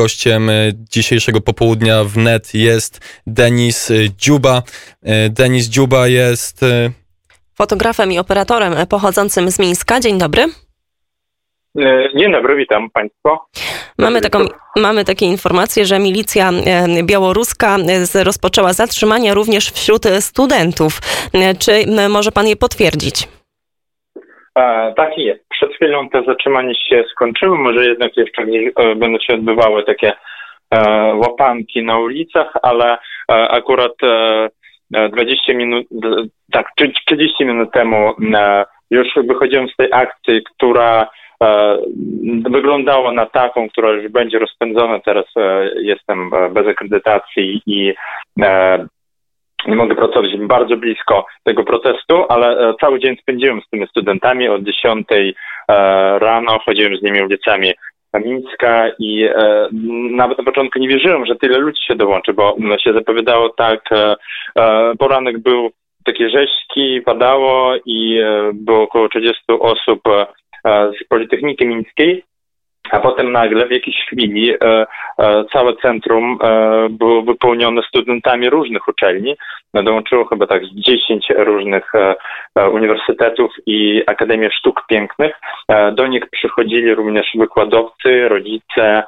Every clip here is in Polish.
Gościem dzisiejszego popołudnia w net jest Denis Dziuba. Denis Dziuba jest fotografem i operatorem pochodzącym z Mińska. Dzień dobry. Dzień dobry, witam Państwo. Mamy, taką, mamy takie informacje, że milicja białoruska rozpoczęła zatrzymania również wśród studentów. Czy może Pan je potwierdzić? Tak jest. Przed chwilą te zatrzymania się skończyły, może jednak jeszcze e, będą się odbywały takie e, łapanki na ulicach, ale e, akurat 20 minut, tak, 30 minut temu już wychodziłem z tej akcji, która wyglądała na taką, która już będzie rozpędzona. Teraz jestem bez akredytacji i mogę pracować bardzo blisko tego protestu, ale cały dzień spędziłem z tymi studentami. Od 10 rano, chodziłem z nimi ulicami Mińska i e, nawet na początku nie wierzyłem, że tyle ludzi się dołączy, bo się zapowiadało tak, e, e, poranek był taki rzeźki, padało i e, było około 30 osób e, z Politechniki Mińskiej, a potem nagle w jakiejś chwili e, e, całe centrum e, było wypełnione studentami różnych uczelni. Dołączyło chyba tak z 10 różnych e, e, uniwersytetów i Akademii Sztuk Pięknych. E, do nich przychodzili również wykładowcy, rodzice,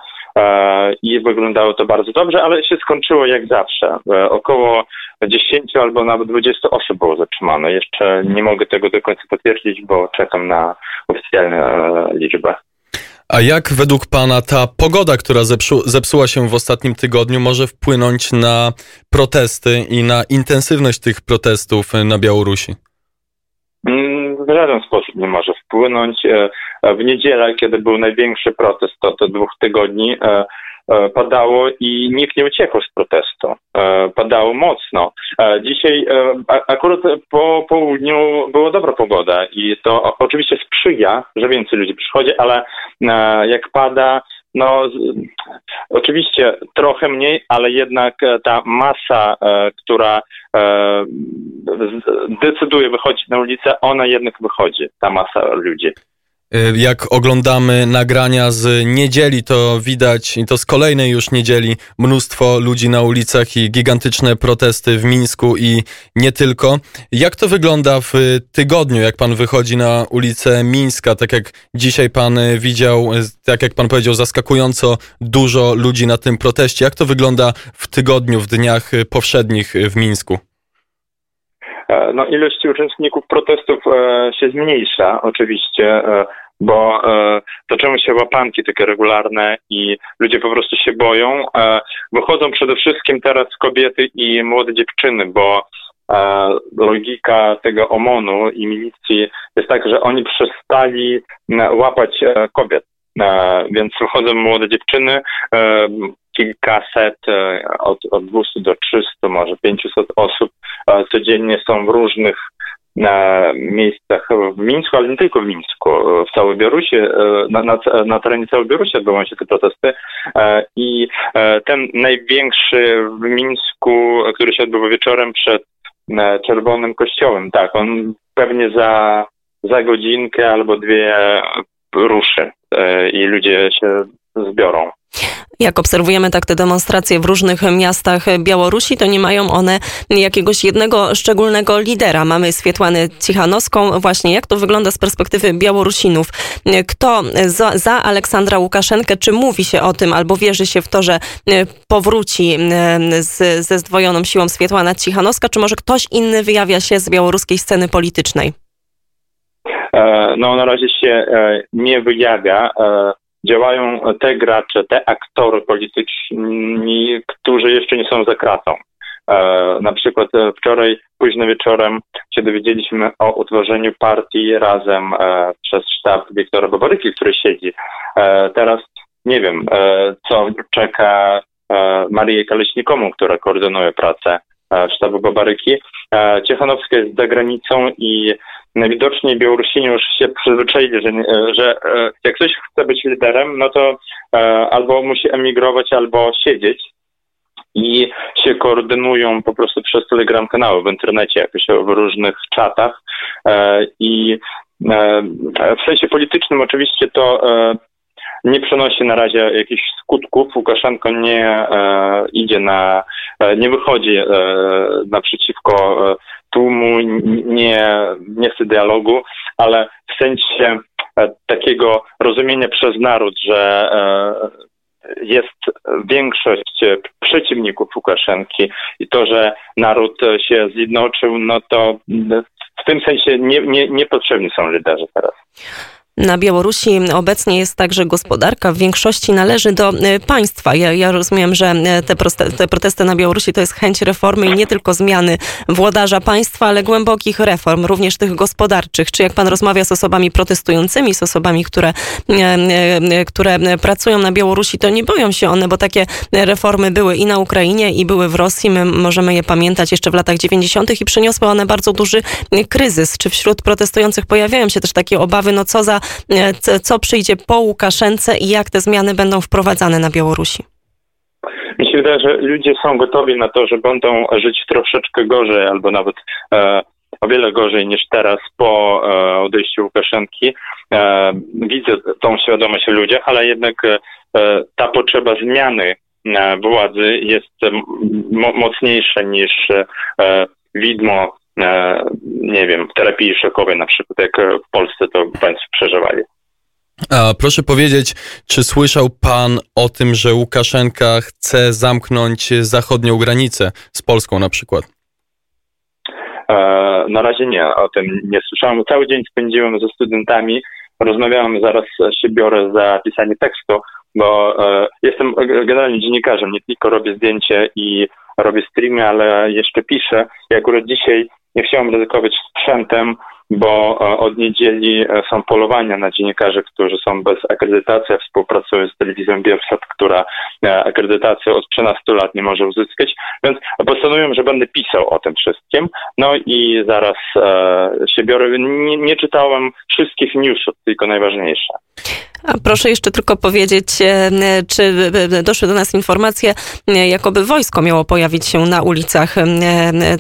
i wyglądało to bardzo dobrze, ale się skończyło jak zawsze. Około 10 albo nawet 20 osób było zatrzymane. Jeszcze nie mogę tego do końca potwierdzić, bo czekam na oficjalne liczby. A jak według Pana ta pogoda, która zepsu, zepsuła się w ostatnim tygodniu, może wpłynąć na protesty i na intensywność tych protestów na Białorusi? Mm, w żaden sposób nie może wpłynąć. E, w niedzielę, kiedy był największy protest, to dwóch tygodni, E, padało i nikt nie uciekł z protestu. E, padało mocno. E, dzisiaj akurat po południu była dobra pogoda i to oczywiście sprzyja, że więcej ludzi przychodzi, ale jak pada, no, oczywiście trochę mniej, ale jednak ta masa, która decyduje wychodzić na ulicę, ona jednak wychodzi, ta masa ludzi. Y, jak oglądamy nagrania z niedzieli, to widać, i to z kolejnej już niedzieli, mnóstwo ludzi na ulicach i gigantyczne protesty w Mińsku i nie tylko. Jak to wygląda w tygodniu, jak pan wychodzi na ulicę Mińska, tak jak dzisiaj pan widział, tak jak pan powiedział, zaskakująco dużo ludzi na tym proteście. Jak to wygląda w tygodniu, w dniach powszednich w Mińsku? E, no, ilość uczestników protestów e, się zmniejsza oczywiście, e, bo toczą się łapanki takie regularne i ludzie po prostu się boją. Wychodzą przede wszystkim teraz kobiety i młode dziewczyny, bo logika tego OMON-u i milicji jest tak, że oni przestali łapać kobiet. Więc wychodzą młode dziewczyny, kilkaset, e, od, od 200 do 300, może 500 osób e, codziennie są w różnych miejscach w Mińsku, ale nie tylko w Mińsku, w całej Białorusi, e, na, na, na terenie całej Białorusi odbywają się te protesty i ten największy w Mińsku, który się odbywa wieczorem przed Czerwonym Kościołem, tak, on pewnie za, za godzinkę albo dwie ruszy i ludzie się zbiorą. Jak obserwujemy tak te demonstracje w różnych miastach Białorusi, to nie mają one jakiegoś jednego szczególnego lidera. Mamy Swietłanę Cichanowską. Właśnie jak to wygląda z perspektywy Białorusinów? Kto za, za Aleksandra Łukaszenkę, czy mówi się o tym, albo wierzy się w to, że powróci z, ze zdwojoną siłą Swietłana Cichanowska, czy może ktoś inny wyjawia się z białoruskiej sceny politycznej? E, no, na razie się e, nie wyjawia. Działają te gracze, te aktory polityczni, którzy jeszcze nie są za kratą. E, na przykład e, wczoraj późno wieczorem się dowiedzieliśmy o utworzeniu partii razem e, przez sztab Wiktora Babaryki, który siedzi. Teraz nie wiem, co czeka Marię Kaleśnikomu, która koordynuje pracę sztabu Babaryki. Ciechanowska jest za granicą i najwidoczniej Białorusini już się przyzwyczaili, że, że e, jak ktoś chce być liderem, no to e, albo musi emigrować, albo siedzieć i się koordynują po prostu przez telegram kanały w internecie, jakoś w różnych czatach e, i w sensie politycznym oczywiście to nie przynosi na razie jakichś skutków. Łukaszenko nie idzie na, nie wychodzi naprzeciwko tłumu, nie, nie chce dialogu, ale w sensie takiego rozumienia przez naród, że jest większość przeciwników Łukaszenki i to, że naród się zjednoczył, no to w tym sensie nie, nie, niepotrzebni są liderzy teraz. Na Białorusi obecnie jest tak, że gospodarka w większości należy do e, państwa. Ja, ja rozumiem, że e, te, proste, te, protesty na Białorusi to jest chęć reformy i nie tylko zmiany włodarza państwa, ale głębokich reform, również tych gospodarczych. Czy jak pan rozmawia z osobami protestującymi, z osobami, które, e, które pracują na Białorusi, to nie boją się one, bo takie reformy były i na Ukrainie, i były w Rosji. My możemy je pamiętać jeszcze w latach 90. i przyniosły one bardzo duży kryzys. Czy wśród protestujących pojawiają się też takie obawy, no co za co przyjdzie po Łukaszence i jak te zmiany będą wprowadzane na Białorusi? Mi się wydaje, że ludzie są gotowi na to, że będą żyć troszeczkę gorzej albo nawet e, o wiele gorzej niż teraz po e, odejściu Łukaszenki. E, widzę tą świadomość w ludziach, ale jednak e, ta potrzeba zmiany e, władzy jest mocniejsza niż widmo E, nie wiem, terapii szokowej na przykład, jak w Polsce to Państwo przeżywali. A proszę powiedzieć, czy słyszał Pan o tym, że Łukaszenka chce zamknąć zachodnią granicę z Polską na przykład? E, na razie nie, o tym nie słyszałem. Cały dzień spędziłem ze studentami, rozmawiałem, zaraz się biorę za pisanie tekstu, bo e, jestem generalnie dziennikarzem, nie tylko robię zdjęcie i robię streamy, ale jeszcze piszę. I akurat dzisiaj nie chciałem ryzykować sprzętem, bo e, od niedzieli e, są polowania na dziennikarzy, którzy są bez akredytacji. Współpracuję z telewizją Biersat, która e, akredytację od 13 lat nie może uzyskać, więc postanowiłem, że będę pisał o tym wszystkim. No i zaraz się biorę. Nie, nie czytałem wszystkich newsów, tylko najważniejsze. A proszę jeszcze tylko powiedzieć, czy doszły do nas informacje, jakoby wojsko miało pojawić się na ulicach,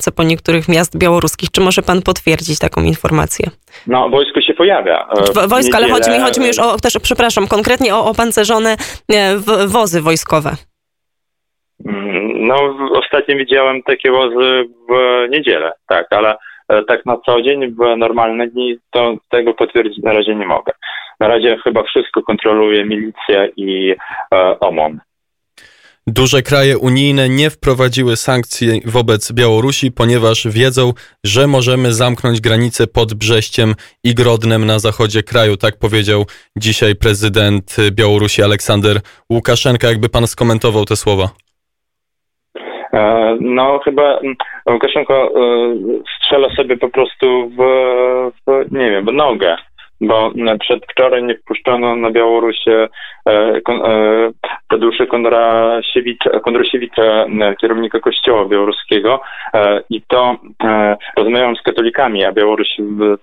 co po niektórych miast białoruskich. Czy może pan potwierdzić taką informację? No, wojsko się pojawia. E, wojsko, ale chodzi mi, chodzi mi już o, też, przepraszam, konkretnie o opancerzone e, wozy wojskowe. Mm, no, ostatnio widziałem takie wozy w niedzielę, tak, ale e, tak na co dzień, w normalne dni, to tego potwierdzić na razie nie mogę. Na razie chyba wszystko kontroluje milicja i e, OMON. Duże kraje unijne nie wprowadziły sankcji wobec Białorusi, ponieważ wiedzą, że możemy zamknąć granice pod Brześciem i Grodnem na zachodzie kraju. Tak powiedział dzisiaj prezydent Białorusi Aleksander Łukaszenka. Jakby pan skomentował te słowa? E, no chyba Łukaszenko e, strzela sobie po prostu w, w nie wiem, w nogę bo przedwczoraj nie wpuszczono na Białoruś e, Tadeuszy Kondrasiewicza, Kondrasiewicza, kierownika kościoła białoruskiego i to rozmawiałem z katolikami, a Białoruś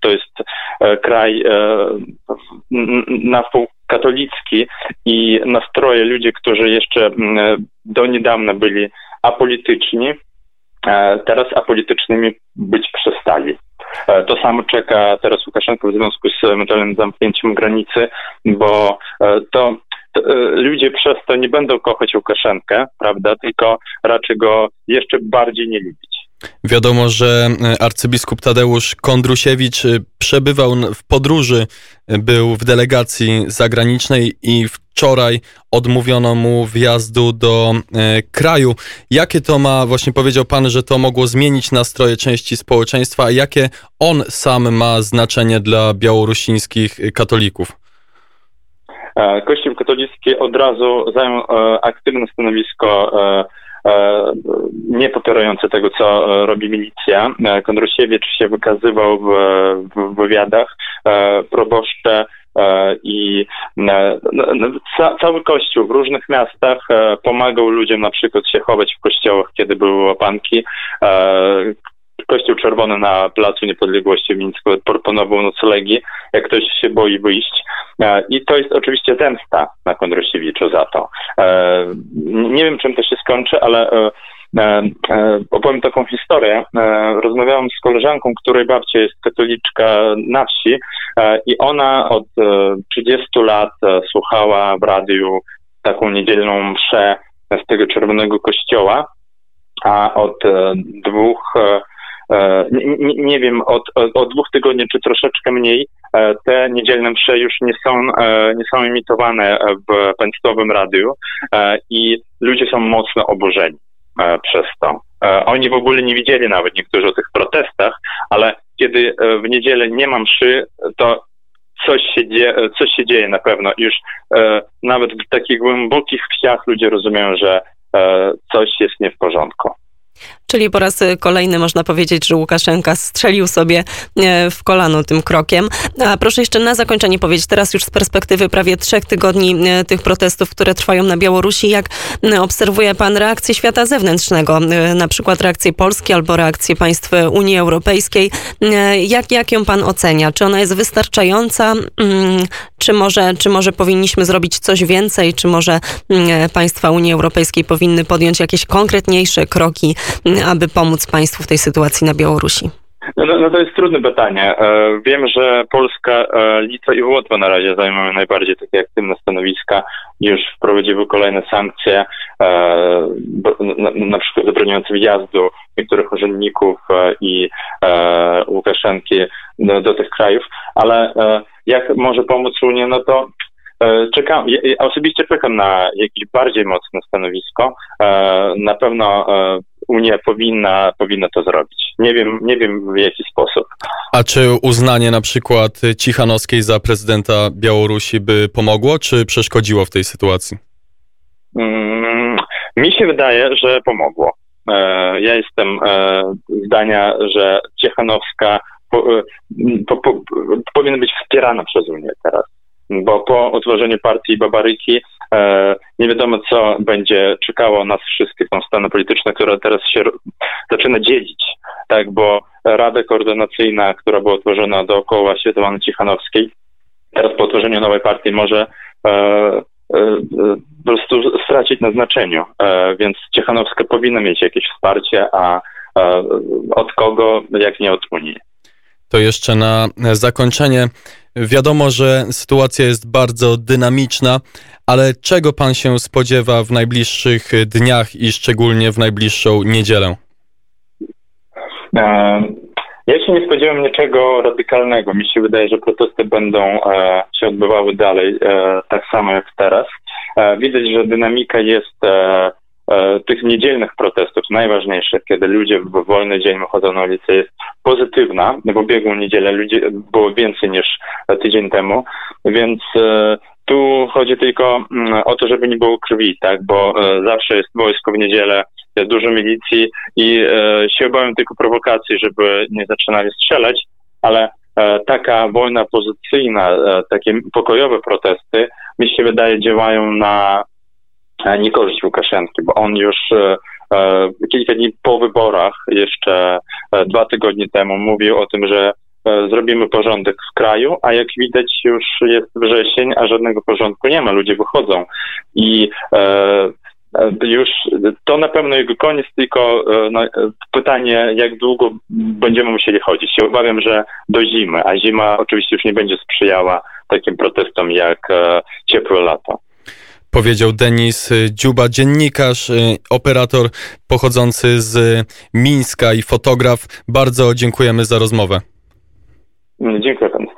to jest kraj na wpół katolicki i nastroje ludzie, którzy jeszcze do niedawna byli apolityczni, e, teraz apolitycznymi być przestali. E, to samo czeka teraz Łukaszenko w związku z ewentualnym zamknięciem granicy, bo e, to, to ludzie przez to nie będą kochać Łukaszenkę, prawda, tylko raczej go jeszcze bardziej nie lubić. Wiadomo, że e, arcybiskup Tadeusz Kondrusiewicz e, przebywał w podróży, e, był w delegacji zagranicznej i wczoraj odmówiono mu wjazdu do kraju. Jakie to ma, właśnie powiedział pan, że to mogło zmienić nastroje części społeczeństwa, a jakie on sam ma znaczenie dla białorusińskich katolików? Kościół katolicki od razu zajął aktywne stanowisko nie popierające tego, co e, robi milicja. E, Kondrusiewicz się wykazywał w, w wywiadach, proboszcze i cały kościół w różnych miastach pomagał ludziom na przykład się chować w kościołach, kiedy były łapanki. Kościół Czerwony na Placu Niepodległości w Mińsku proponował noclegi, jak ktoś się boi wyjść. E, I to jest oczywiście zemsta na Kondrasiewiczu za to. E, nie wiem, czym to się skończy, ale e, opowiem taką historię. Rozmawiałam z koleżanką, której babcia jest katoliczka na wsi i ona od 30 lat słuchała w radiu taką niedzielną mszę z tego czerwonego kościoła, a od dwóch nie, nie, wiem, od, od, dwóch tygodni czy troszeczkę mniej te niedzielne msze już nie są, nie są emitowane w państwowym radiu i ludzie są mocno oburzeni przez to. Oni w ogóle nie widzieli nawet niektórzy o tych protestach, ale kiedy w niedzielę nie mam mszy, to coś się, dzieje, coś się dzieje na pewno. Już nawet w takich głębokich wsiach ludzie rozumieją, że coś jest nie w porządku. Czyli po raz kolejny można powiedzieć, że Łukaszenka strzelił sobie e, w kolano tym krokiem. A proszę jeszcze na zakończenie powiedzieć, teraz już z perspektywy prawie trzech tygodni e, tych protestów, które trwają na Białorusi, jak e, obserwuje pan reakcję świata zewnętrznego, na przykład reakcję Polski albo reakcję państw Unii Europejskiej. Jak, jak ją pan ocenia? Czy ona jest wystarczająca? Mm, czy może, czy może powinniśmy zrobić coś więcej? Czy może mm, państwa Unii Europejskiej powinny podjąć jakieś konkretniejsze kroki aby pomóc państwu w tej sytuacji na Białorusi? No, no, no to jest trudne pytanie. E, wiem, że Polska, e, Litwa i Łotwa na razie zajmują najbardziej takie aktywne stanowiska, już wprowadziły kolejne sankcje, e, na, na przykład zabraniające wjazdu niektórych urzędników i Łukaszenki do, do tych krajów, ale jak może pomóc Unia, no to Czekam, ja osobiście czekam na jakieś bardziej mocne stanowisko. Na pewno Unia powinna, powinna to zrobić. Nie wiem, nie wiem w jaki sposób. A czy uznanie na przykład Cichanowskiej za prezydenta Białorusi by pomogło, czy przeszkodziło w tej sytuacji? Mm, mi się wydaje, że pomogło. E, ja jestem e, zdania, że Ciechanowska po, e, po, po, powinna być wspierana przez Unię teraz bo po utworzeniu partii Babaryki e, nie wiadomo, co będzie czekało nas wszystkich, tą stanę polityczną, która teraz się zaczyna dzielić, tak, bo Rada Koordynacyjna, która była utworzona dookoła Światłany Cichanowskiej, teraz po utworzeniu nowej partii może e, e, po prostu stracić na znaczeniu, e, więc Ciechanowska powinna mieć jakieś wsparcie, a e, od kogo, jak nie od Unii. To jeszcze na zakończenie. Wiadomo, że sytuacja jest bardzo dynamiczna, ale czego pan się spodziewa w najbliższych dniach i szczególnie w najbliższą niedzielę? E, ja się nie spodziewam niczego radykalnego. Mi się wydaje, że protesty będą e, się odbywały dalej, e, tak samo jak teraz. Widać, że dynamika jest tych niedzielnych protestów, najważniejszych, kiedy ludzie w wolny dzień wychodzą na ulicę, jest pozytywna. W ubiegłą niedzielę ludzi było więcej niż tydzień temu, więc e, tu chodzi tylko mm, o to, żeby nie było krwi, tak, bo e, zawsze jest wojsko w niedzielę, jest dużo milicji i się obawiam tylko prowokacji, żeby nie zaczynali strzelać, ale taka wojna pozycyjna, takie pokojowe protesty, mi się wydaje, działają na E, niekorzyść Łukaszenki, bo on już e, e, kilka dni po wyborach, jeszcze dwa tygodnie temu, mówił o tym, że zrobimy porządek w kraju, a jak widać już jest wrzesień, a żadnego porządku nie ma, ludzie wychodzą i już to na pewno jego koniec, tylko no, pytanie, jak długo będziemy musieli chodzić. Ja obawiam, że do zimy, a zima oczywiście już nie będzie sprzyjała takim protestom jak ciepłe lato. Powiedział Denis Dziuba, dziennikarz, y, operator pochodzący z Mińska i fotograf. Bardzo dziękujemy za rozmowę. Dziękuję panu.